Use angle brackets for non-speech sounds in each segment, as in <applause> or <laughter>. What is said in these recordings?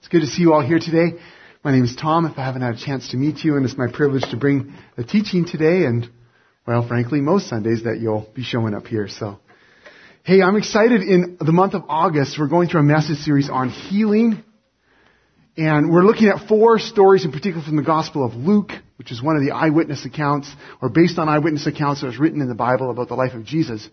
It's good to see you all here today. My name is Tom, if I haven't had a chance to meet you, and it's my privilege to bring the teaching today, and, well, frankly, most Sundays that you'll be showing up here, so. Hey, I'm excited in the month of August, we're going through a message series on healing, and we're looking at four stories in particular from the Gospel of Luke, which is one of the eyewitness accounts, or based on eyewitness accounts that was written in the Bible about the life of Jesus.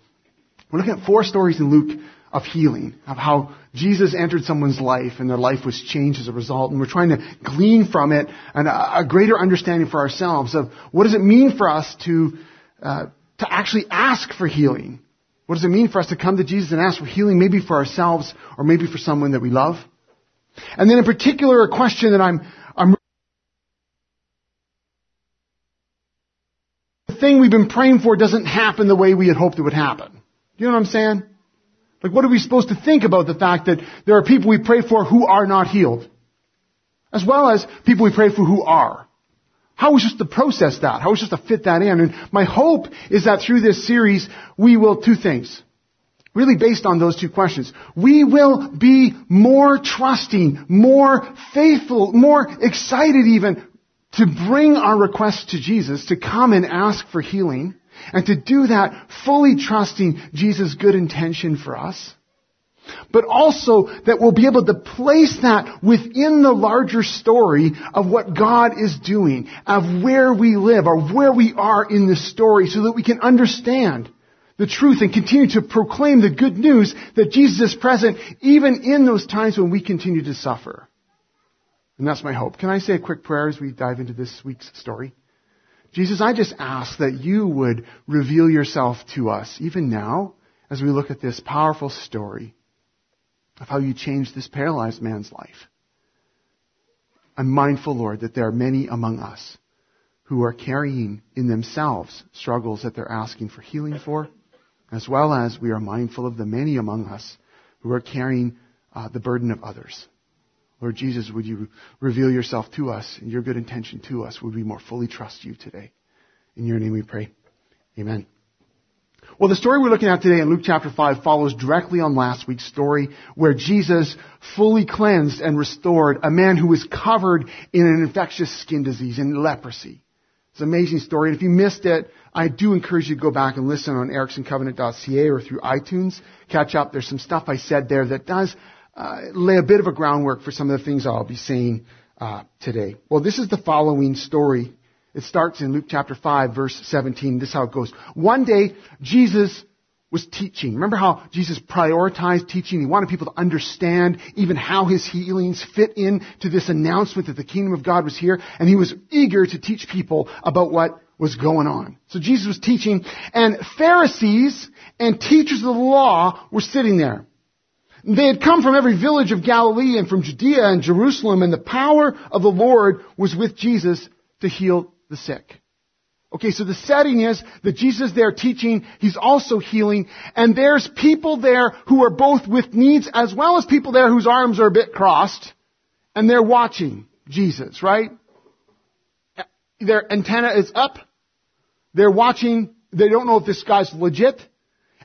We're looking at four stories in Luke of healing, of how Jesus entered someone's life and their life was changed as a result. And we're trying to glean from it and a, greater understanding for ourselves of what does it mean for us to, uh, to actually ask for healing? What does it mean for us to come to Jesus and ask for healing, maybe for ourselves or maybe for someone that we love? And then in particular, a question that I'm, I'm the thing we've been praying for doesn't happen the way we had hoped it would happen. You know what I'm saying? Like what are we supposed to think about the fact that there are people we pray for who are not healed? As well as people we pray for who are. How are we supposed to process that? How are we supposed to fit that in? And my hope is that through this series, we will two things. Really based on those two questions. We will be more trusting, more faithful, more excited even to bring our requests to Jesus, to come and ask for healing. And to do that fully trusting Jesus' good intention for us. But also that we'll be able to place that within the larger story of what God is doing, of where we live, or where we are in the story, so that we can understand the truth and continue to proclaim the good news that Jesus is present even in those times when we continue to suffer. And that's my hope. Can I say a quick prayer as we dive into this week's story? Jesus, I just ask that you would reveal yourself to us, even now, as we look at this powerful story of how you changed this paralyzed man's life. I'm mindful, Lord, that there are many among us who are carrying in themselves struggles that they're asking for healing for, as well as we are mindful of the many among us who are carrying uh, the burden of others. Lord Jesus, would you reveal yourself to us and your good intention to us? Would we more fully trust you today? In your name we pray. Amen. Well, the story we're looking at today in Luke chapter 5 follows directly on last week's story where Jesus fully cleansed and restored a man who was covered in an infectious skin disease and leprosy. It's an amazing story. And if you missed it, I do encourage you to go back and listen on ericksoncovenant.ca or through iTunes. Catch up. There's some stuff I said there that does uh, lay a bit of a groundwork for some of the things I'll be saying uh, today. Well, this is the following story. It starts in Luke chapter 5, verse 17. This is how it goes. One day, Jesus was teaching. Remember how Jesus prioritized teaching? He wanted people to understand even how his healings fit in to this announcement that the kingdom of God was here. And he was eager to teach people about what was going on. So Jesus was teaching and Pharisees and teachers of the law were sitting there. They had come from every village of Galilee and from Judea and Jerusalem, and the power of the Lord was with Jesus to heal the sick. Okay, so the setting is that Jesus there teaching, He's also healing, and there's people there who are both with needs as well as people there whose arms are a bit crossed, and they're watching Jesus, right? Their antenna is up, they're watching, they don't know if this guy's legit,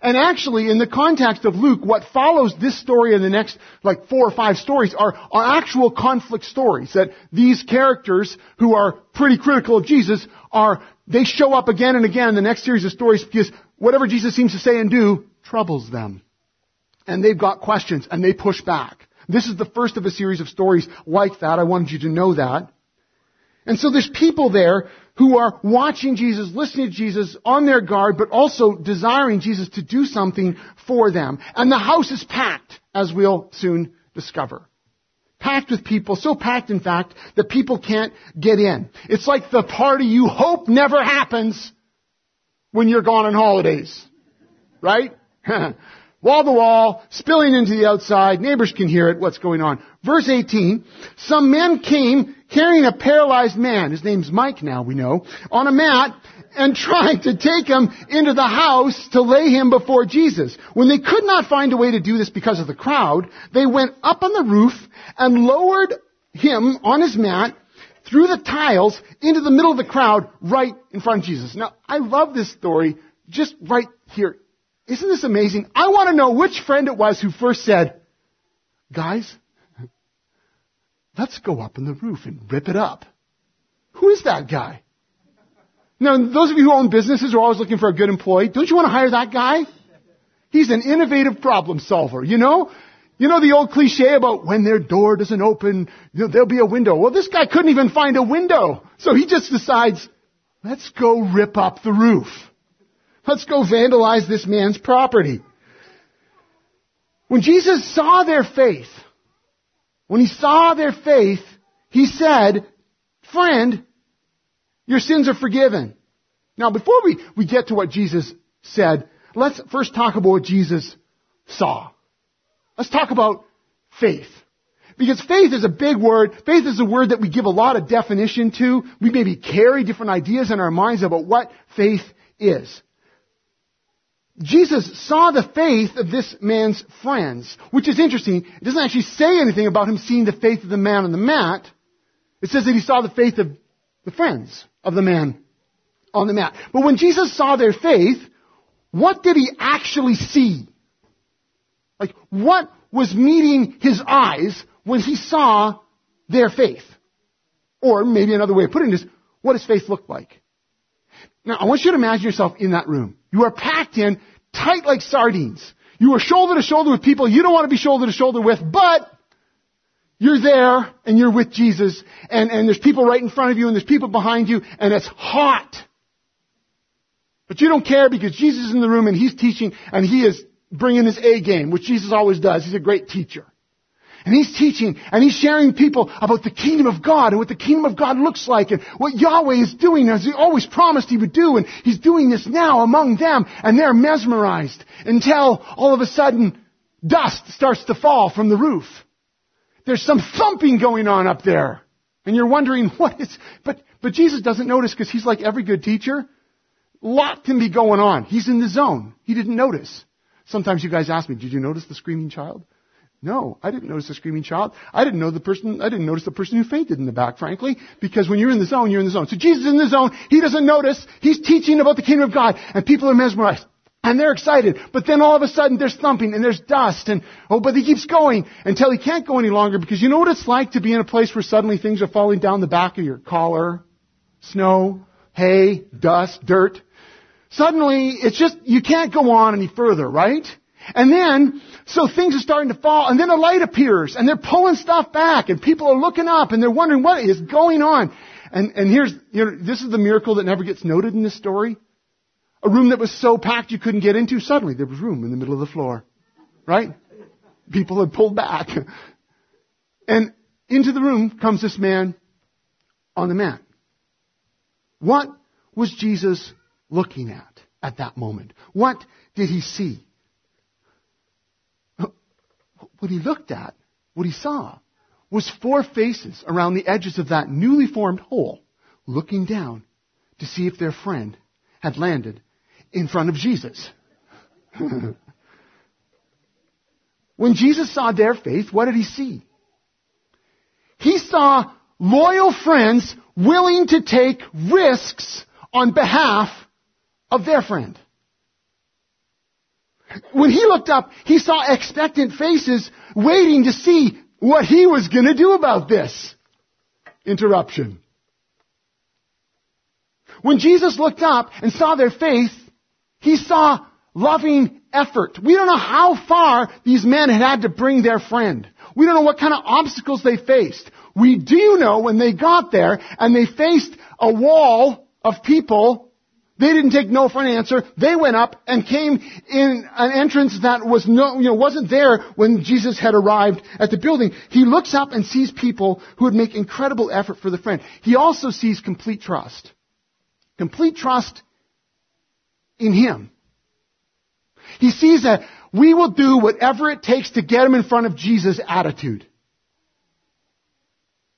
and actually, in the context of Luke, what follows this story and the next, like, four or five stories are, are actual conflict stories. That these characters, who are pretty critical of Jesus, are, they show up again and again in the next series of stories because whatever Jesus seems to say and do troubles them. And they've got questions, and they push back. This is the first of a series of stories like that. I wanted you to know that. And so there's people there who are watching Jesus, listening to Jesus, on their guard, but also desiring Jesus to do something for them. And the house is packed, as we'll soon discover. Packed with people, so packed in fact, that people can't get in. It's like the party you hope never happens when you're gone on holidays. Right? <laughs> Wall to wall, spilling into the outside. Neighbors can hear it. What's going on? Verse 18. Some men came carrying a paralyzed man. His name's Mike now, we know. On a mat and <laughs> trying to take him into the house to lay him before Jesus. When they could not find a way to do this because of the crowd, they went up on the roof and lowered him on his mat through the tiles into the middle of the crowd right in front of Jesus. Now, I love this story just right here. Isn't this amazing? I want to know which friend it was who first said, guys, let's go up on the roof and rip it up. Who is that guy? Now, those of you who own businesses are always looking for a good employee. Don't you want to hire that guy? He's an innovative problem solver, you know? You know the old cliche about when their door doesn't open, you know, there'll be a window. Well, this guy couldn't even find a window. So he just decides, let's go rip up the roof. Let's go vandalize this man's property. When Jesus saw their faith, when he saw their faith, he said, friend, your sins are forgiven. Now, before we, we get to what Jesus said, let's first talk about what Jesus saw. Let's talk about faith. Because faith is a big word. Faith is a word that we give a lot of definition to. We maybe carry different ideas in our minds about what faith is. Jesus saw the faith of this man's friends, which is interesting. It doesn't actually say anything about him seeing the faith of the man on the mat. It says that he saw the faith of the friends of the man on the mat. But when Jesus saw their faith, what did he actually see? Like, what was meeting his eyes when he saw their faith? Or maybe another way of putting this, what does faith look like? Now, I want you to imagine yourself in that room. You are packed in, tight like sardines. You are shoulder to shoulder with people you don't want to be shoulder to shoulder with, but you're there and you're with Jesus and, and there's people right in front of you and there's people behind you and it's hot. But you don't care because Jesus is in the room and he's teaching and he is bringing his A game, which Jesus always does. He's a great teacher. And he's teaching and he's sharing people about the kingdom of God and what the kingdom of God looks like and what Yahweh is doing as he always promised he would do. And he's doing this now among them and they're mesmerized until all of a sudden dust starts to fall from the roof. There's some thumping going on up there. And you're wondering <laughs> what is, but, but Jesus doesn't notice because he's like every good teacher. A Lot can be going on. He's in the zone. He didn't notice. Sometimes you guys ask me, did you notice the screaming child? No, I didn't notice the screaming child. I didn't know the person, I didn't notice the person who fainted in the back, frankly, because when you're in the zone, you're in the zone. So Jesus is in the zone. He doesn't notice. He's teaching about the kingdom of God and people are mesmerized. And they're excited. But then all of a sudden there's thumping and there's dust and, oh, but he keeps going until he can't go any longer because you know what it's like to be in a place where suddenly things are falling down the back of your collar? Snow, hay, dust, dirt. Suddenly it's just, you can't go on any further, right? And then, so things are starting to fall, and then a light appears, and they're pulling stuff back, and people are looking up, and they're wondering what is going on. And, and here's, you know, this is the miracle that never gets noted in this story. A room that was so packed you couldn't get into, suddenly there was room in the middle of the floor. Right? People had pulled back. <laughs> And into the room comes this man on the mat. What was Jesus looking at at that moment? What did he see? What he looked at, what he saw, was four faces around the edges of that newly formed hole, looking down to see if their friend had landed in front of Jesus. <laughs> when Jesus saw their faith, what did he see? He saw loyal friends willing to take risks on behalf of their friend. When he looked up, he saw expectant faces waiting to see what he was going to do about this interruption. When Jesus looked up and saw their faith, he saw loving effort. We don't know how far these men had had to bring their friend. We don't know what kind of obstacles they faced. We do know when they got there and they faced a wall of people, they didn't take no for an answer. They went up and came in an entrance that was no, you know, wasn't there when Jesus had arrived at the building. He looks up and sees people who would make incredible effort for the friend. He also sees complete trust. Complete trust in Him. He sees that we will do whatever it takes to get him in front of Jesus attitude.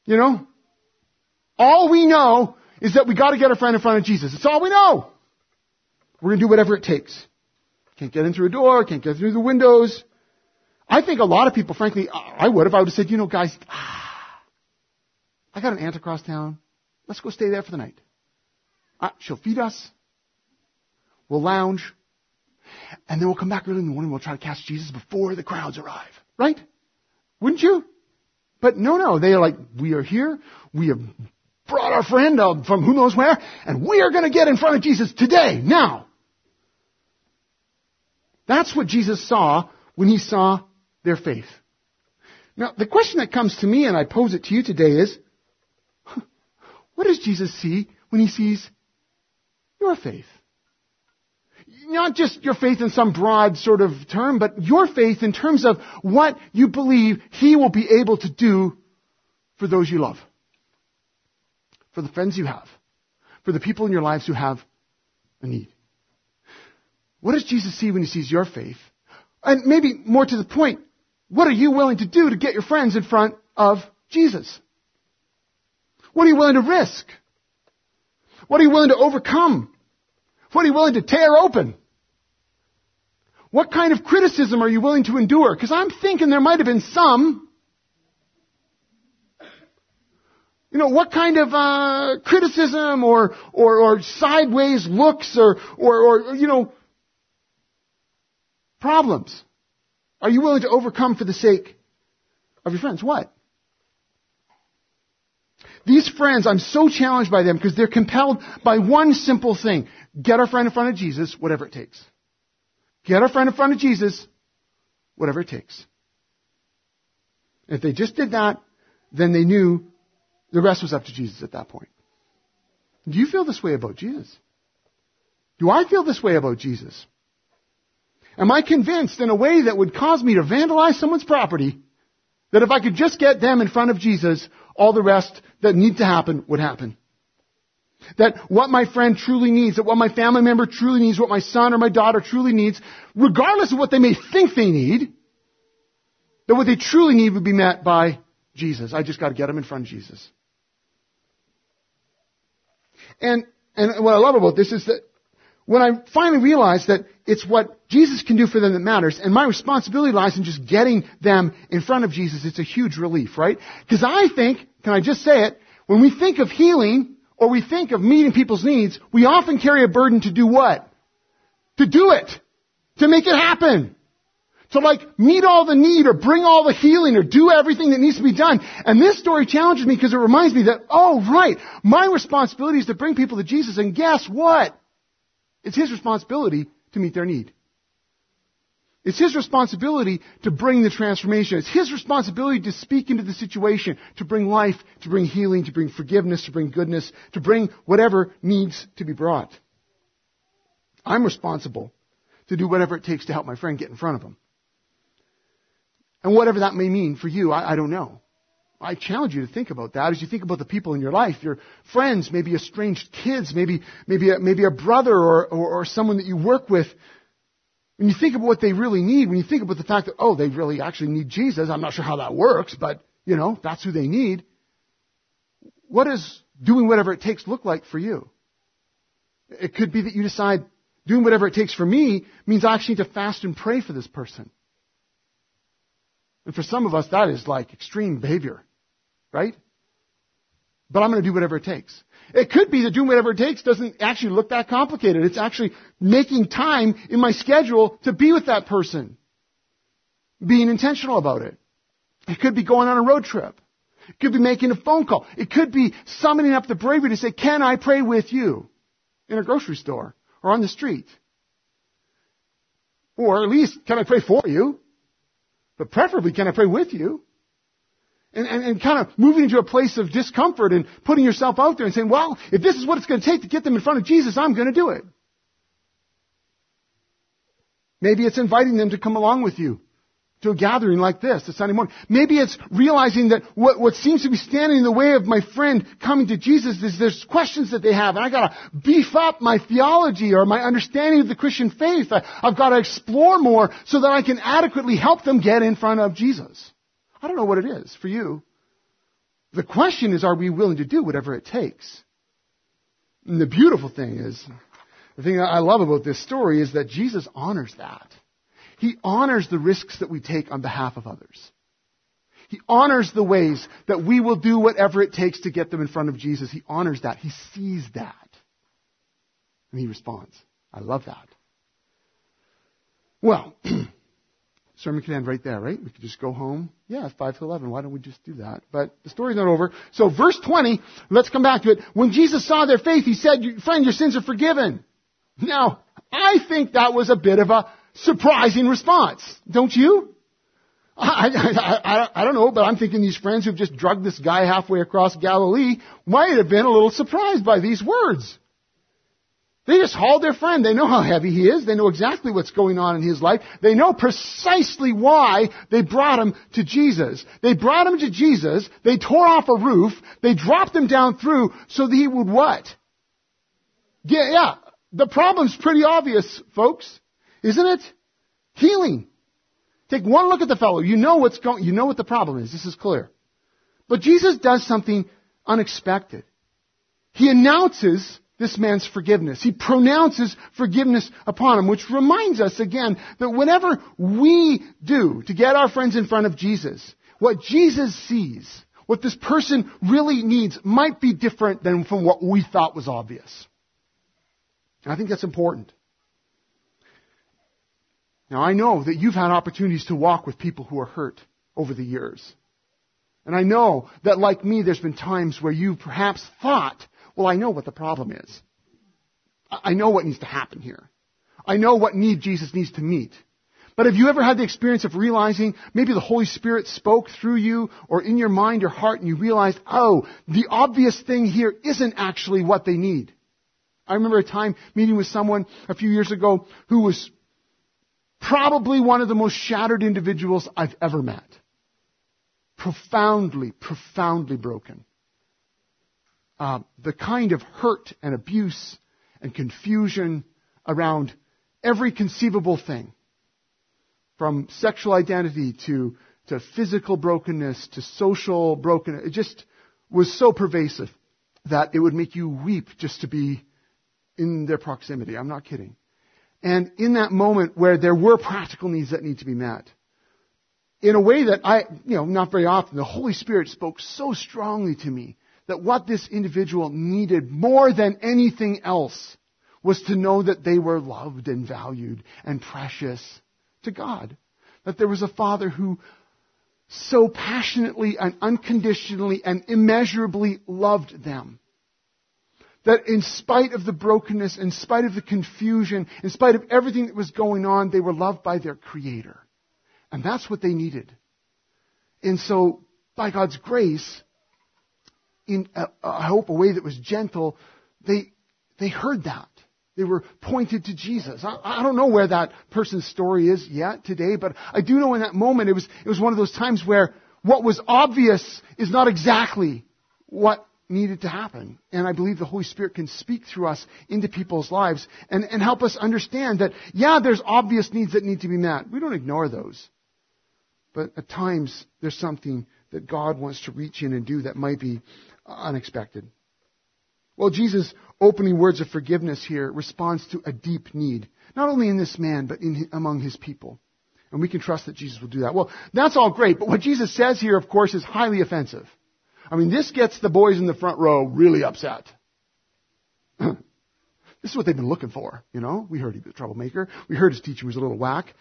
You know? All we know is that we gotta get our friend in front of Jesus. It's all we know. We're gonna do whatever it takes. Can't get in through a door, can't get through the windows. I think a lot of people, frankly, I would if I would have said, you know, guys, ah, I got an aunt across town. Let's go stay there for the night. Uh, she'll feed us. We'll lounge. And then we'll come back early in the morning. We'll try to catch Jesus before the crowds arrive. Right? Wouldn't you? But no, no. They are like, we are here. We have brought our friend uh, from who knows where, and we are going to get in front of Jesus today, now. That's what Jesus saw when he saw their faith. Now, the question that comes to me, and I pose it to you today, is <laughs> what does Jesus see when he sees your faith? Not just your faith in some broad sort of term, but your faith in terms of what you believe he will be able to do for those you love, for the friends you have, for the people in your lives who have a need. What does Jesus see when he sees your faith? And maybe more to the point, what are you willing to do to get your friends in front of Jesus? What are you willing to risk? What are you willing to overcome? What are you willing to tear open? What kind of criticism are you willing to endure? Because I'm thinking there might have been some. You know, what kind of uh, criticism or, or, or sideways looks or, or, or, you know, problems are you willing to overcome for the sake of your friends? What? These friends, I'm so challenged by them because they're compelled by one simple thing. Get our friend in front of Jesus, whatever it takes. Get our friend in front of Jesus, whatever it takes. If they just did that, then they knew the rest was up to Jesus at that point. Do you feel this way about Jesus? Do I feel this way about Jesus? Am I convinced in a way that would cause me to vandalize someone's property that if I could just get them in front of Jesus, all the rest that need to happen would happen? That what my friend truly needs, that what my family member truly needs, what my son or my daughter truly needs, regardless of what they may think they need, that what they truly need would be met by Jesus. I just got to get them in front of Jesus. And, and what I love about this is that when I finally realized that it's what Jesus can do for them that matters, and my responsibility lies in just getting them in front of Jesus, it's a huge relief, right? Because I think, can I just say it, when we think of healing, or we think of meeting people's needs, we often carry a burden to do what? To do it. To make it happen. To like meet all the need or bring all the healing or do everything that needs to be done. And this story challenges me because it reminds me that, oh right, my responsibility is to bring people to Jesus and guess what? It's his responsibility to meet their need. It's his responsibility to bring the transformation. It's his responsibility to speak into the situation, to bring life, to bring healing, to bring forgiveness, to bring goodness, to bring whatever needs to be brought. I'm responsible to do whatever it takes to help my friend get in front of him. And whatever that may mean for you, I, I don't know. I challenge you to think about that as you think about the people in your life, your friends, maybe estranged kids, maybe, maybe, a, maybe a brother or, or, or someone that you work with. When you think about what they really need, when you think about the fact that, oh, they really actually need Jesus, I'm not sure how that works, but, you know, that's who they need. What does doing whatever it takes look like for you? It could be that you decide doing whatever it takes for me means I actually need to fast and pray for this person. And for some of us, that is like extreme behavior right? But I'm going to do whatever it takes. It could be that doing whatever it takes doesn't actually look that complicated. It's actually making time in my schedule to be with that person. Being intentional about it. It could be going on a road trip. It could be making a phone call. It could be summoning up the bravery to say, can I pray with you? In a grocery store or on the street. Or at least, can I pray for you? But preferably, can I pray with you? And, and, and kind of moving into a place of discomfort and putting yourself out there and saying, well, if this is what it's going to take to get them in front of Jesus, I'm going to do it. Maybe it's inviting them to come along with you to a gathering like this, a Sunday morning. Maybe it's realizing that what, what seems to be standing in the way of my friend coming to Jesus is there's questions that they have, and I gotta beef up my theology or my understanding of the Christian faith. I, I've gotta explore more so that I can adequately help them get in front of Jesus. I don't know what it is for you. The question is, are we willing to do whatever it takes? And the beautiful thing is, the thing I love about this story is that Jesus honors that. He honors the risks that we take on behalf of others. He honors the ways that we will do whatever it takes to get them in front of Jesus. He honors that. He sees that. And he responds. I love that. Well, <clears throat> sermon can end right there, right? We could just go home. Yeah, 5 to 11. Why don't we just do that? But the story's not over. So verse 20, let's come back to it. When Jesus saw their faith, he said, friend, your sins are forgiven. Now, I think that was a bit of a surprising response. Don't you? I, I, I, I, don't know, but I'm thinking these friends who've just drugged this guy halfway across Galilee might have been a little surprised by these words. They just hauled their friend. They know how heavy he is. They know exactly what's going on in his life. They know precisely why they brought him to Jesus. They brought him to Jesus. They tore off a roof. They dropped him down through so that he would what? Yeah, yeah. The problem's pretty obvious, folks. Isn't it? Healing. Take one look at the fellow. You know what's going, you know what the problem is. This is clear. But Jesus does something unexpected. He announces this man's forgiveness. He pronounces forgiveness upon him, which reminds us again that whatever we do to get our friends in front of Jesus, what Jesus sees, what this person really needs might be different than from what we thought was obvious. And I think that's important. Now I know that you've had opportunities to walk with people who are hurt over the years. And I know that like me, there's been times where you perhaps thought well, I know what the problem is. I know what needs to happen here. I know what need Jesus needs to meet. But have you ever had the experience of realizing maybe the Holy Spirit spoke through you or in your mind or heart and you realized, oh, the obvious thing here isn't actually what they need. I remember a time meeting with someone a few years ago who was probably one of the most shattered individuals I've ever met. Profoundly, profoundly broken uh, the kind of hurt and abuse and confusion around every conceivable thing, from sexual identity to to physical brokenness to social brokenness. It just was so pervasive that it would make you weep just to be in their proximity. I'm not kidding. And in that moment where there were practical needs that need to be met, in a way that I, you know, not very often, the Holy Spirit spoke so strongly to me that what this individual needed more than anything else was to know that they were loved and valued and precious to God. That there was a father who so passionately and unconditionally and immeasurably loved them. That in spite of the brokenness, in spite of the confusion, in spite of everything that was going on, they were loved by their Creator. And that's what they needed. And so, by God's grace, in, uh, I hope, a way that was gentle, they, they heard that. They were pointed to Jesus. I, I, don't know where that person's story is yet today, but I do know in that moment it was, it was one of those times where what was obvious is not exactly what needed to happen. And I believe the Holy Spirit can speak through us into people's lives and, and help us understand that, yeah, there's obvious needs that need to be met. We don't ignore those. But at times, there's something that God wants to reach in and do that might be unexpected. Well, Jesus' opening words of forgiveness here responds to a deep need, not only in this man, but in, among his people. And we can trust that Jesus will do that. Well, that's all great, but what Jesus says here, of course, is highly offensive. I mean, this gets the boys in the front row really upset. <clears throat> this is what they've been looking for, you know? We heard he was a troublemaker. We heard his teaching was a little whack.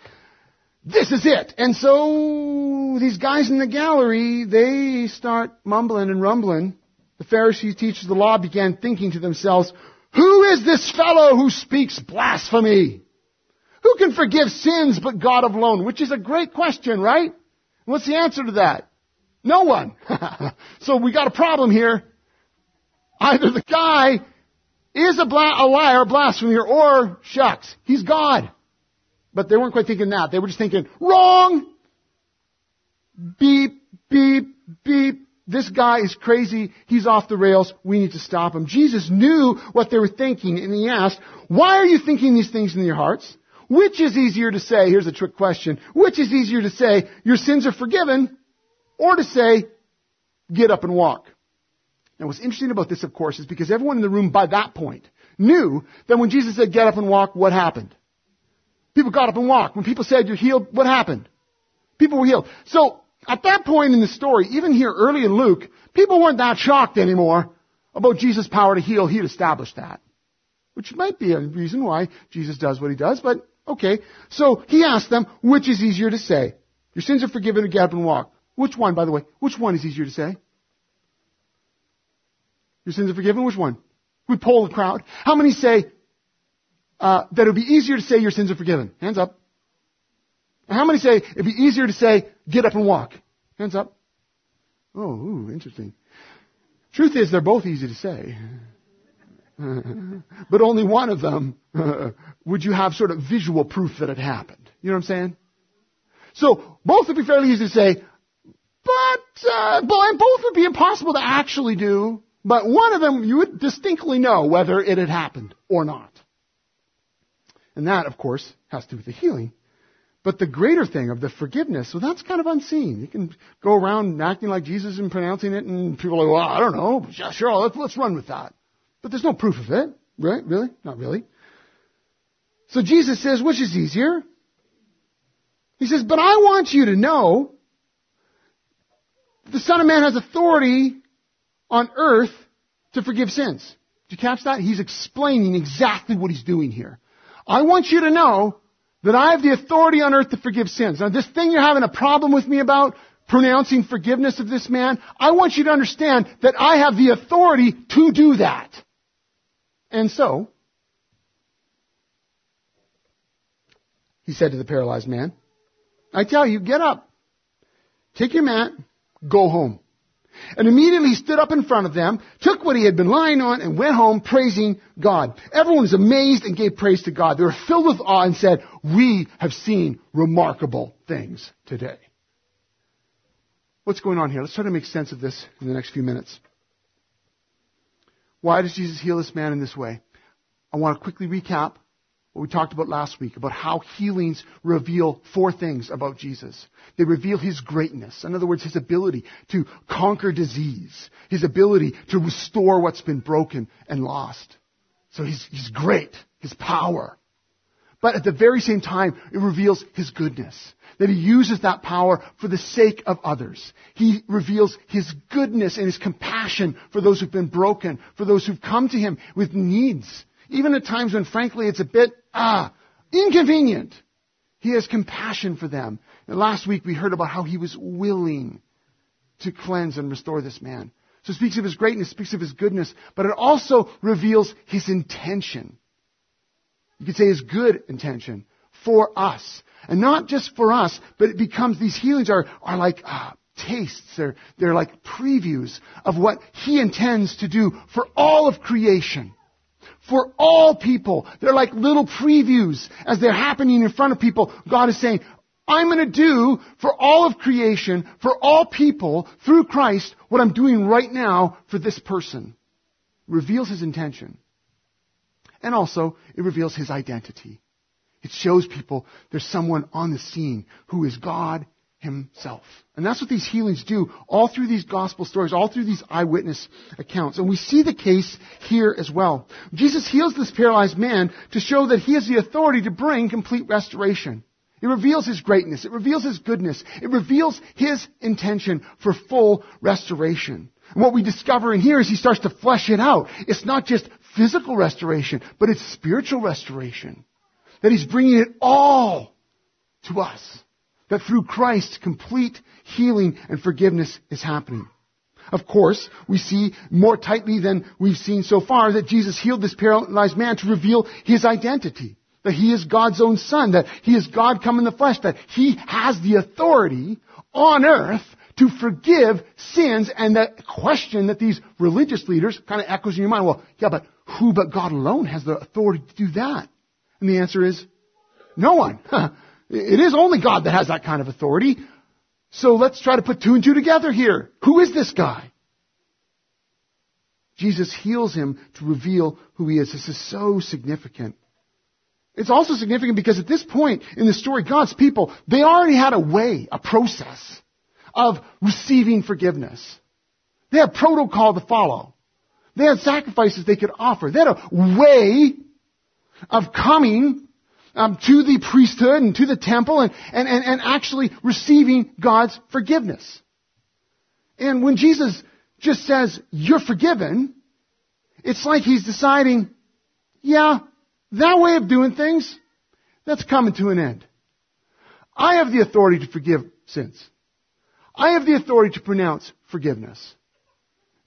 This is it! And so, these guys in the gallery, they start mumbling and rumbling the Pharisees, teachers of the law, began thinking to themselves, who is this fellow who speaks blasphemy? Who can forgive sins but God alone? Which is a great question, right? What's the answer to that? No one. <laughs> so we got a problem here. Either the guy is a, bla- a liar, blasphemer, or shucks, he's God. But they weren't quite thinking that. They were just thinking, wrong! beep, beep, beep. This guy is crazy. He's off the rails. We need to stop him. Jesus knew what they were thinking and he asked, why are you thinking these things in your hearts? Which is easier to say, here's a trick question, which is easier to say, your sins are forgiven, or to say, get up and walk? Now what's interesting about this, of course, is because everyone in the room by that point knew that when Jesus said get up and walk, what happened? People got up and walked. When people said you're healed, what happened? People were healed. So, at that point in the story, even here early in Luke, people weren't that shocked anymore about Jesus' power to heal. He'd established that. Which might be a reason why Jesus does what he does, but okay. So, he asked them, which is easier to say? Your sins are forgiven or get up and walk. Which one, by the way? Which one is easier to say? Your sins are forgiven? Which one? We poll the crowd. How many say uh, that it would be easier to say your sins are forgiven? Hands up. how many say it'd be easier to say get up and walk? Hands up. Oh, ooh, interesting. Truth is, they're both easy to say. <laughs> but only one of them <laughs> would you have sort of visual proof that it happened. You know what I'm saying? So both would be fairly easy to say, but uh, both would be impossible to actually do. But one of them, you would distinctly know whether it had happened or not. And that, of course, has to do with the healing. But the greater thing of the forgiveness, well, that's kind of unseen. You can go around acting like Jesus and pronouncing it, and people are like, well, I don't know. Yeah, sure, let's, let's run with that. But there's no proof of it. Right? Really? Not really. So Jesus says, which is easier? He says, but I want you to know the Son of Man has authority on earth to forgive sins. Did you catch that? He's explaining exactly what he's doing here. I want you to know that I have the authority on earth to forgive sins. Now this thing you're having a problem with me about, pronouncing forgiveness of this man, I want you to understand that I have the authority to do that. And so, he said to the paralyzed man, I tell you, get up, take your mat, go home. And immediately he stood up in front of them, took what he had been lying on, and went home praising God. Everyone was amazed and gave praise to God. They were filled with awe and said, We have seen remarkable things today. What's going on here? Let's try to make sense of this in the next few minutes. Why does Jesus heal this man in this way? I want to quickly recap what we talked about last week about how healings reveal four things about Jesus. They reveal His greatness. In other words, His ability to conquer disease. His ability to restore what's been broken and lost. So He's, he's great. His power. But at the very same time, it reveals His goodness. That He uses that power for the sake of others. He reveals His goodness and His compassion for those who've been broken, for those who've come to Him with needs even at times when frankly it's a bit, ah, inconvenient. He has compassion for them. And last week we heard about how he was willing to cleanse and restore this man. So it speaks of his greatness, speaks of his goodness, but it also reveals his intention. You could say his good intention for us. And not just for us, but it becomes, these healings are, are like ah, tastes. They're, they're like previews of what he intends to do for all of creation for all people. They're like little previews as they're happening in front of people. God is saying, I'm going to do for all of creation, for all people, through Christ, what I'm doing right now for this person. reveals his intention. And also, it reveals his identity. It shows people there's someone on the scene who is God himself. And that's what these healings do all through these gospel stories, all through these eyewitness accounts. And we see the case here as well. Jesus heals this paralyzed man to show that he has the authority to bring complete restoration. It reveals his greatness. It reveals his goodness. It reveals his intention for full restoration. And what we discover in here is he starts to flesh it out. It's not just physical restoration, but it's spiritual restoration. That he's bringing it all to us that through Christ, complete healing and forgiveness is happening. Of course, we see more tightly than we've seen so far that Jesus healed this paralyzed man to reveal his identity. That he is God's own son, that he is God come in the flesh, that he has the authority on earth to forgive sins, and that question that these religious leaders kind of echoes in your mind, well, yeah, but who but God alone has the authority to do that? And the answer is, no one. <laughs> It is only God that has that kind of authority. So let's try to put two and two together here. Who is this guy? Jesus heals him to reveal who he is. This is so significant. It's also significant because at this point in the story, God's people, they already had a way, a process of receiving forgiveness. They had protocol to follow. They had sacrifices they could offer. They had a way of coming um, to the priesthood and to the temple and, and, and, and actually receiving God's forgiveness. And when Jesus just says, you're forgiven, it's like he's deciding, yeah, that way of doing things, that's coming to an end. I have the authority to forgive sins. I have the authority to pronounce forgiveness.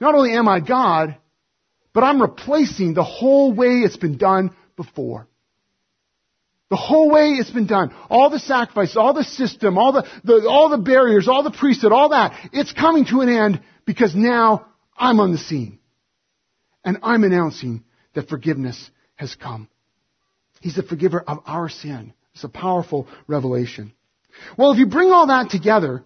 Not only am I God, but I'm replacing the whole way it's been done before. The whole way it's been done. All the sacrifices, all the system, all the, the, all the barriers, all the priesthood, all that. It's coming to an end because now I'm on the scene. And I'm announcing that forgiveness has come. He's the forgiver of our sin. It's a powerful revelation. Well, if you bring all that together,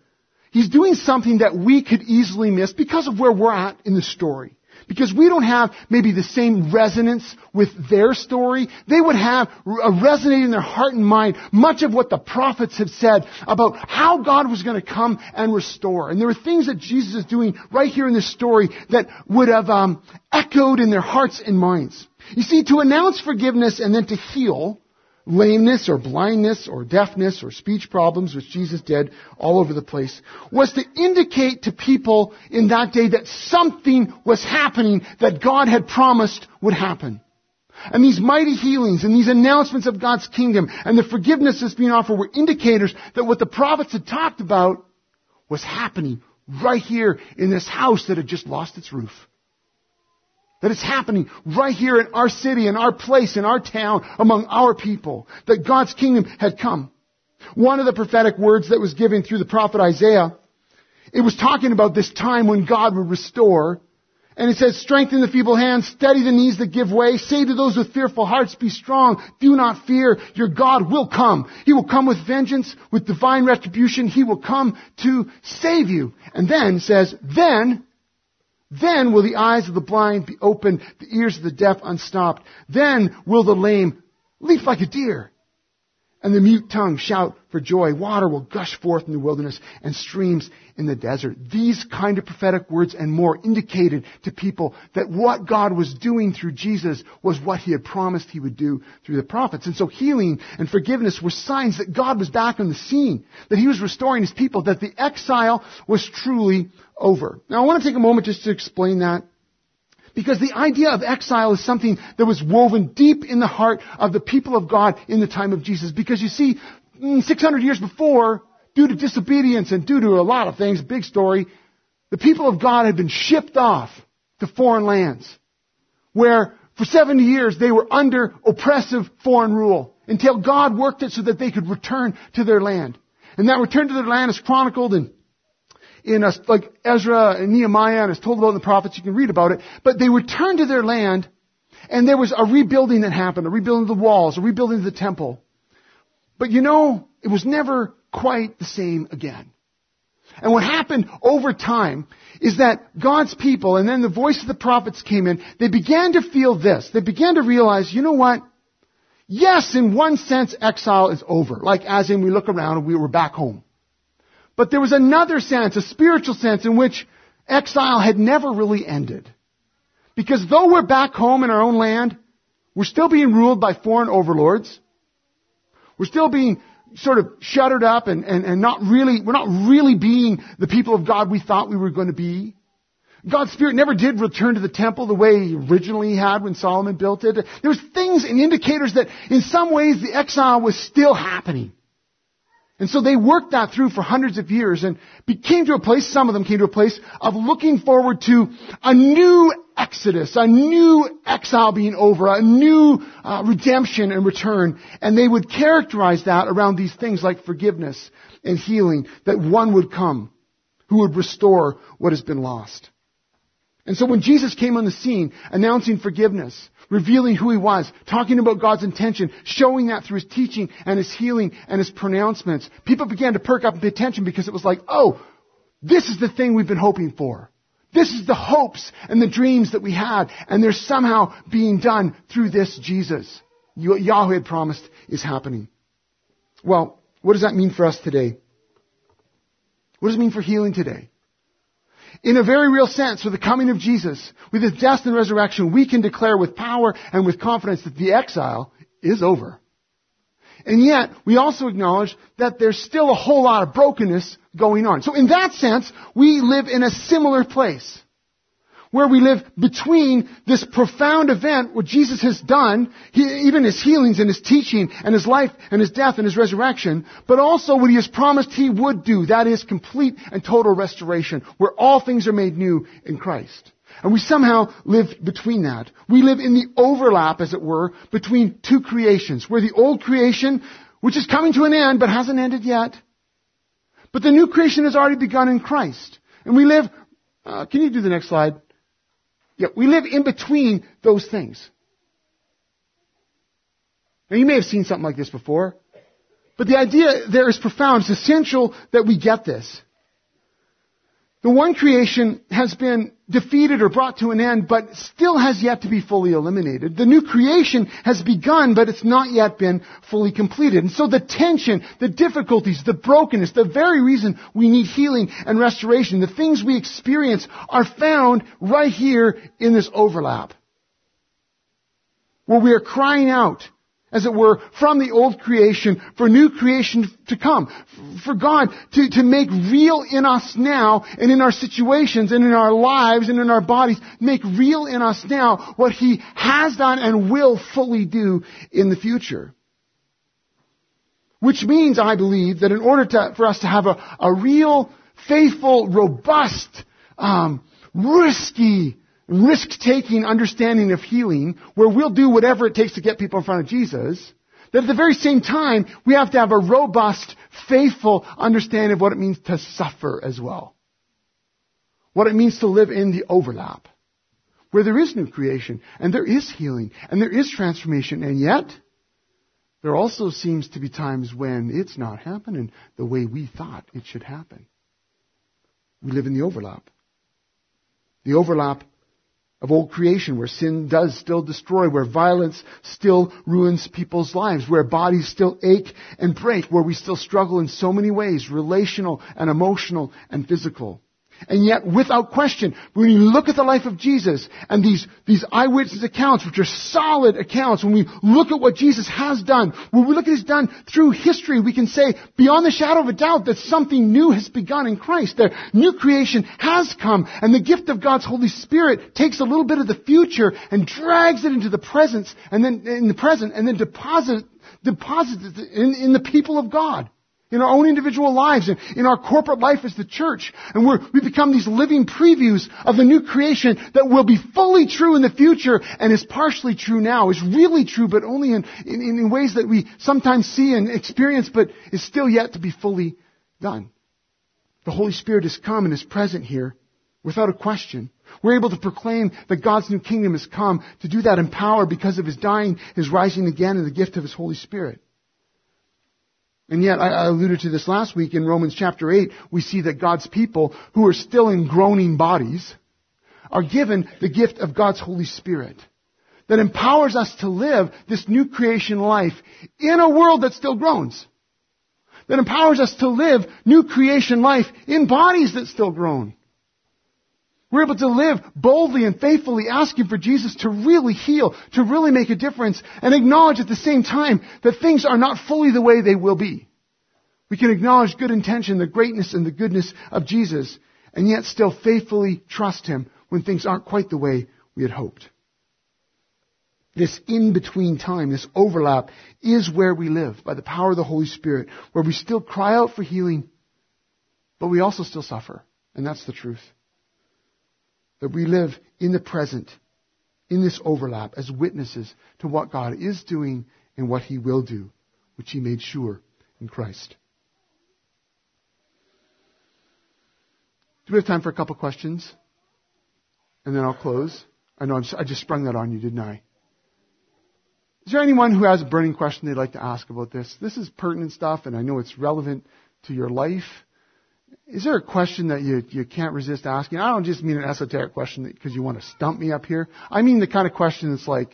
he's doing something that we could easily miss because of where we're at in the story. Because we don't have maybe the same resonance with their story. They would have resonated in their heart and mind much of what the prophets have said about how God was going to come and restore. And there are things that Jesus is doing right here in this story that would have um, echoed in their hearts and minds. You see, to announce forgiveness and then to heal lameness or blindness or deafness or speech problems, which Jesus did all over the place, was to indicate to people in that day that something was happening that God had promised would happen. And these mighty healings and these announcements of God's kingdom and the forgiveness that's being offered were indicators that what the prophets had talked about was happening right here in this house that had just lost its roof. That it's happening right here in our city, in our place, in our town, among our people. That God's kingdom had come. One of the prophetic words that was given through the prophet Isaiah, it was talking about this time when God would restore. And it says, strengthen the feeble hands, steady the knees that give way, say to those with fearful hearts, be strong, do not fear, your God will come. He will come with vengeance, with divine retribution, He will come to save you. And then says, then then will the eyes of the blind be opened, the ears of the deaf unstopped. Then will the lame leap like a deer, and the mute tongue shout for joy. Water will gush forth in the wilderness and streams in the desert. These kind of prophetic words and more indicated to people that what God was doing through Jesus was what He had promised He would do through the prophets. And so healing and forgiveness were signs that God was back on the scene, that He was restoring His people, that the exile was truly over. Now I want to take a moment just to explain that. Because the idea of exile is something that was woven deep in the heart of the people of God in the time of Jesus. Because you see, mm, 600 years before, due to disobedience and due to a lot of things, big story, the people of God had been shipped off to foreign lands. Where for 70 years they were under oppressive foreign rule until God worked it so that they could return to their land. And that return to their land is chronicled in in a, like Ezra and Nehemiah and is told about in the prophets. You can read about it. But they returned to their land and there was a rebuilding that happened, a rebuilding of the walls, a rebuilding of the temple. But you know, it was never quite the same again. And what happened over time is that God's people, and then the voice of the prophets came in, they began to feel this. They began to realize, you know what? Yes, in one sense, exile is over. Like as in we look around and we were back home. But there was another sense, a spiritual sense in which exile had never really ended. Because though we're back home in our own land, we're still being ruled by foreign overlords. We're still being sort of shuttered up and, and, and not really, we're not really being the people of God we thought we were going to be. God's Spirit never did return to the temple the way he originally had when Solomon built it. There was things and indicators that in some ways the exile was still happening. And so they worked that through for hundreds of years and came to a place, some of them came to a place of looking forward to a new exodus, a new exile being over, a new uh, redemption and return. And they would characterize that around these things like forgiveness and healing, that one would come who would restore what has been lost. And so when Jesus came on the scene, announcing forgiveness, revealing who he was, talking about God's intention, showing that through his teaching and his healing and his pronouncements, people began to perk up and pay attention because it was like, oh, this is the thing we've been hoping for. This is the hopes and the dreams that we had, and they're somehow being done through this Jesus. What Yahweh had promised is happening. Well, what does that mean for us today? What does it mean for healing today? In a very real sense, with the coming of Jesus, with his death and resurrection, we can declare with power and with confidence that the exile is over. And yet, we also acknowledge that there's still a whole lot of brokenness going on. So in that sense, we live in a similar place where we live between this profound event, what Jesus has done, he, even his healings and his teaching and his life and his death and his resurrection, but also what he has promised he would do. That is complete and total restoration, where all things are made new in Christ. And we somehow live between that. We live in the overlap, as it were, between two creations, where the old creation, which is coming to an end but hasn't ended yet, but the new creation has already begun in Christ. And we live, uh, can you do the next slide? Yeah, we live in between those things. Now you may have seen something like this before, but the idea there is profound. It's essential that we get this. The one creation has been defeated or brought to an end, but still has yet to be fully eliminated. The new creation has begun, but it's not yet been fully completed. And so the tension, the difficulties, the brokenness, the very reason we need healing and restoration, the things we experience are found right here in this overlap. Where we are crying out as it were, from the old creation for new creation to come. For God to, to make real in us now and in our situations and in our lives and in our bodies, make real in us now what He has done and will fully do in the future. Which means, I believe, that in order to, for us to have a, a real, faithful, robust, um, risky, risk-taking understanding of healing, where we'll do whatever it takes to get people in front of Jesus, that at the very same time, we have to have a robust, faithful understanding of what it means to suffer as well. What it means to live in the overlap. Where there is new creation, and there is healing, and there is transformation, and yet, there also seems to be times when it's not happening the way we thought it should happen. We live in the overlap. The overlap of old creation where sin does still destroy, where violence still ruins people's lives, where bodies still ache and break, where we still struggle in so many ways, relational and emotional and physical. And yet, without question, when you look at the life of Jesus and these, these eyewitness accounts, which are solid accounts, when we look at what Jesus has done, when we look at his done through history, we can say, beyond the shadow of a doubt, that something new has begun in Christ. The new creation has come, and the gift of God's Holy Spirit takes a little bit of the future and drags it into the presence, and then, in the present, and then deposits, deposits it in, in the people of God in our own individual lives and in our corporate life as the church. And we become these living previews of the new creation that will be fully true in the future and is partially true now, is really true, but only in, in, in ways that we sometimes see and experience, but is still yet to be fully done. The Holy Spirit has come and is present here without a question. We're able to proclaim that God's new kingdom has come to do that in power because of His dying, His rising again, and the gift of His Holy Spirit. And yet, I alluded to this last week in Romans chapter 8, we see that God's people, who are still in groaning bodies, are given the gift of God's Holy Spirit that empowers us to live this new creation life in a world that still groans. That empowers us to live new creation life in bodies that still groan. We're able to live boldly and faithfully asking for Jesus to really heal, to really make a difference, and acknowledge at the same time that things are not fully the way they will be. We can acknowledge good intention, the greatness and the goodness of Jesus, and yet still faithfully trust Him when things aren't quite the way we had hoped. This in-between time, this overlap, is where we live by the power of the Holy Spirit, where we still cry out for healing, but we also still suffer. And that's the truth that we live in the present, in this overlap, as witnesses to what God is doing and what He will do, which He made sure in Christ. Do we have time for a couple questions? and then I'll close. I know I'm, I just sprung that on you, didn't I? Is there anyone who has a burning question they'd like to ask about this? This is pertinent stuff, and I know it's relevant to your life. Is there a question that you, you can't resist asking? I don't just mean an esoteric question because you want to stump me up here. I mean the kind of question that's like,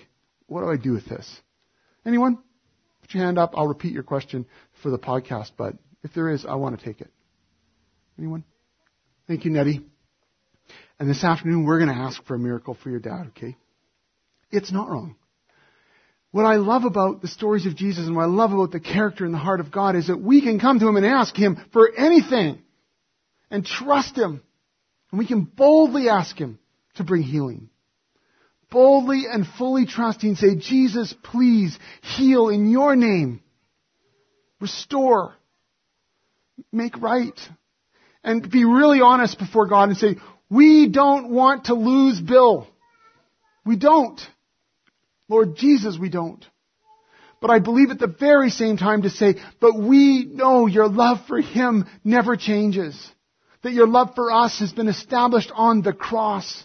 what do I do with this? Anyone? Put your hand up. I'll repeat your question for the podcast, but if there is, I want to take it. Anyone? Thank you, Nettie. And this afternoon, we're going to ask for a miracle for your dad, okay? It's not wrong. What I love about the stories of Jesus and what I love about the character and the heart of God is that we can come to Him and ask Him for anything and trust Him. And we can boldly ask Him to bring healing. Boldly and fully trusting, say, Jesus, please heal in your name. Restore. Make right. And be really honest before God and say, we don't want to lose Bill. We don't. Lord Jesus, we don't. But I believe at the very same time to say, but we know your love for him never changes. That your love for us has been established on the cross.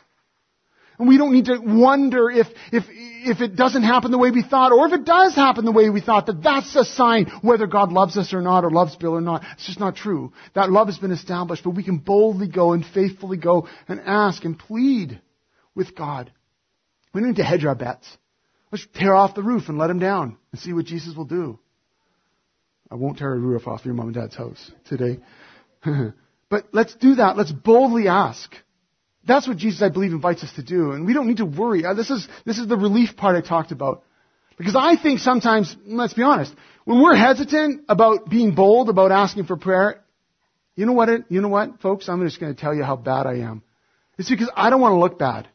And we don't need to wonder if, if, if it doesn't happen the way we thought, or if it does happen the way we thought, that that's a sign whether God loves us or not, or loves Bill or not. It's just not true. That love has been established, but we can boldly go and faithfully go and ask and plead with God. We don't need to hedge our bets. Let's tear off the roof and let him down and see what Jesus will do. I won't tear a roof off your mom and dad's house today. <laughs> but let's do that. Let's boldly ask. That's what Jesus, I believe, invites us to do. And we don't need to worry. Uh, this is, this is the relief part I talked about. Because I think sometimes, let's be honest, when we're hesitant about being bold, about asking for prayer, you know what it, you know what, folks? I'm just going to tell you how bad I am. It's because I don't want to look bad.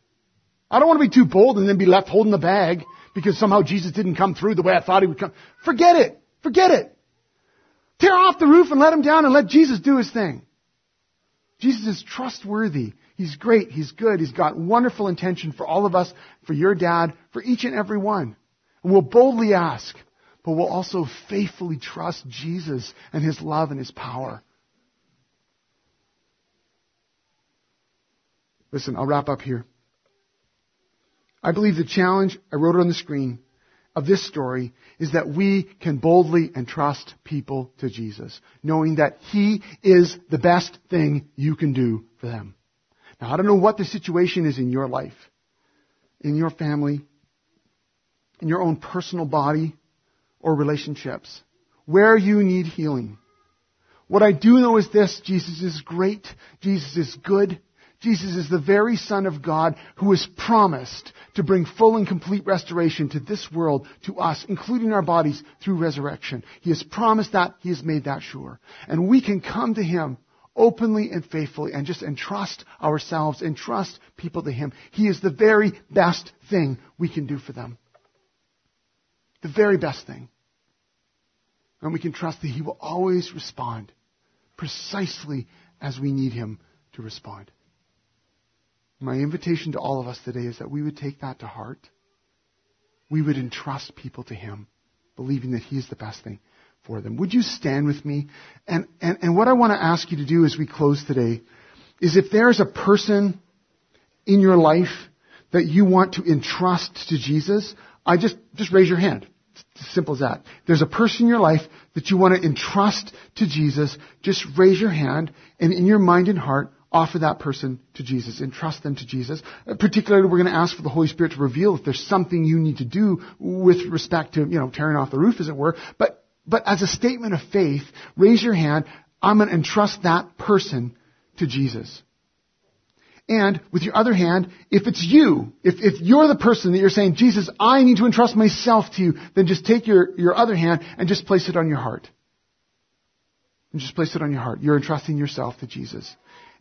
I don't want to be too bold and then be left holding the bag because somehow Jesus didn't come through the way I thought he would come. Forget it. Forget it. Tear off the roof and let him down and let Jesus do his thing. Jesus is trustworthy. He's great. He's good. He's got wonderful intention for all of us, for your dad, for each and every one. And we'll boldly ask, but we'll also faithfully trust Jesus and his love and his power. Listen, I'll wrap up here. I believe the challenge, I wrote it on the screen, of this story is that we can boldly entrust people to Jesus, knowing that He is the best thing you can do for them. Now, I don't know what the situation is in your life, in your family, in your own personal body or relationships, where you need healing. What I do know is this, Jesus is great, Jesus is good, Jesus is the very Son of God who has promised to bring full and complete restoration to this world, to us, including our bodies, through resurrection. He has promised that. He has made that sure. And we can come to Him openly and faithfully and just entrust ourselves, entrust people to Him. He is the very best thing we can do for them. The very best thing. And we can trust that He will always respond precisely as we need Him to respond. My invitation to all of us today is that we would take that to heart. We would entrust people to Him, believing that He is the best thing for them. Would you stand with me? And, and, and what I want to ask you to do as we close today is if there's a person in your life that you want to entrust to Jesus, I just, just raise your hand. It's simple as that. There's a person in your life that you want to entrust to Jesus, just raise your hand and in your mind and heart, offer that person to Jesus, entrust them to Jesus. Uh, particularly, we're going to ask for the Holy Spirit to reveal if there's something you need to do with respect to, you know, tearing off the roof, as it were. But, but as a statement of faith, raise your hand. I'm going to entrust that person to Jesus. And with your other hand, if it's you, if, if you're the person that you're saying, Jesus, I need to entrust myself to you, then just take your, your other hand and just place it on your heart. And just place it on your heart. You're entrusting yourself to Jesus.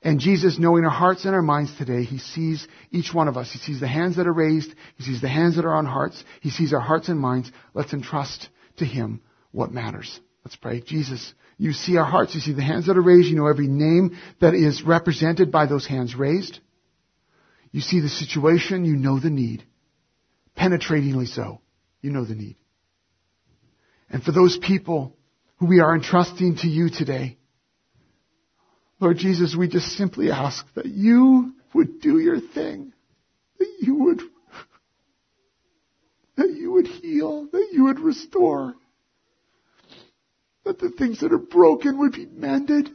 And Jesus, knowing our hearts and our minds today, He sees each one of us. He sees the hands that are raised. He sees the hands that are on hearts. He sees our hearts and minds. Let's entrust to Him what matters. Let's pray. Jesus, you see our hearts. You see the hands that are raised. You know every name that is represented by those hands raised. You see the situation. You know the need. Penetratingly so. You know the need. And for those people who we are entrusting to you today, Lord Jesus, we just simply ask that you would do your thing. that you would, that you would heal, that you would restore, that the things that are broken would be mended.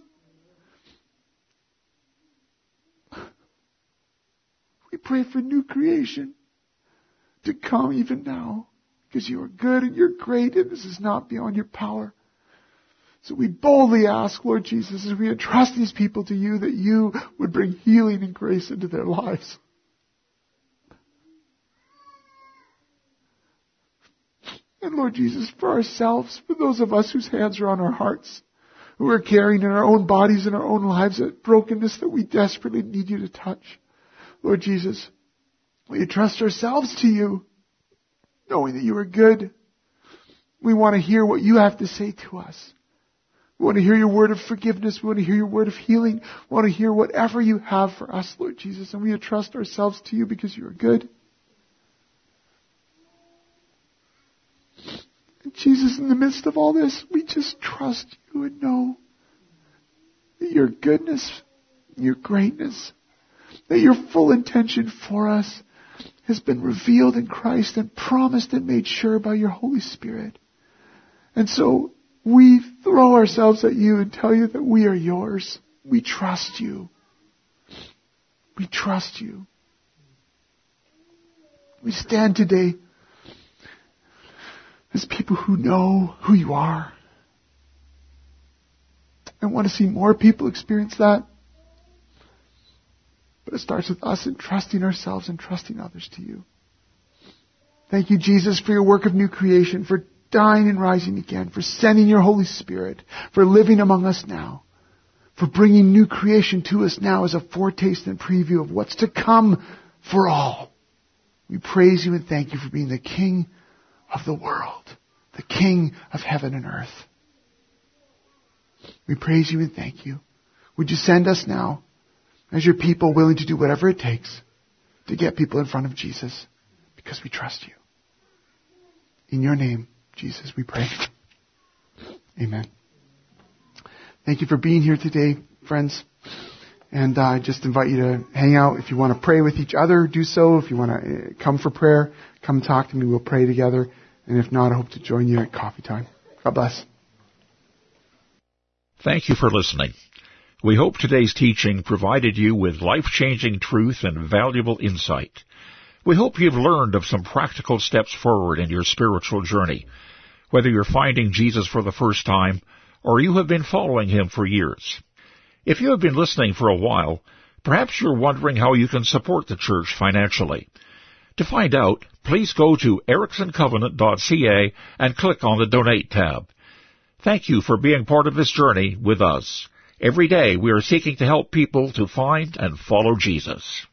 We pray for new creation to come even now because you are good and you're great and this is not beyond your power. So we boldly ask, Lord Jesus, as we entrust these people to you, that you would bring healing and grace into their lives. And Lord Jesus, for ourselves, for those of us whose hands are on our hearts, who are carrying in our own bodies and our own lives that brokenness that we desperately need you to touch. Lord Jesus, we entrust ourselves to you, knowing that you are good. We want to hear what you have to say to us. We want to hear your word of forgiveness. We want to hear your word of healing. We want to hear whatever you have for us, Lord Jesus. And we entrust ourselves to you because you are good. And Jesus, in the midst of all this, we just trust you and know that your goodness, your greatness, that your full intention for us has been revealed in Christ and promised and made sure by your Holy Spirit. And so we throw ourselves at you and tell you that we are yours. We trust you. We trust you. We stand today as people who know who you are and want to see more people experience that. But it starts with us entrusting ourselves and trusting others to you. Thank you, Jesus, for your work of new creation, for dying and rising again, for sending your Holy Spirit, for living among us now, for bringing new creation to us now as a foretaste and preview of what's to come for all. We praise you and thank you for being the King of the world, the King of heaven and earth. We praise you and thank you. Would you send us now as your people willing to do whatever it takes to get people in front of Jesus because we trust you. In your name, Jesus, we pray. Amen. Thank you for being here today, friends. And uh, I just invite you to hang out. If you want to pray with each other, do so. If you want to come for prayer, come talk to me. We'll pray together. And if not, I hope to join you at coffee time. God bless. Thank you for listening. We hope today's teaching provided you with life-changing truth and valuable insight. We hope you've learned of some practical steps forward in your spiritual journey, whether you're finding Jesus for the first time or you have been following him for years. If you have been listening for a while, perhaps you're wondering how you can support the church financially. To find out, please go to ericksoncovenant.ca and click on the Donate tab. Thank you for being part of this journey with us. Every day we are seeking to help people to find and follow Jesus.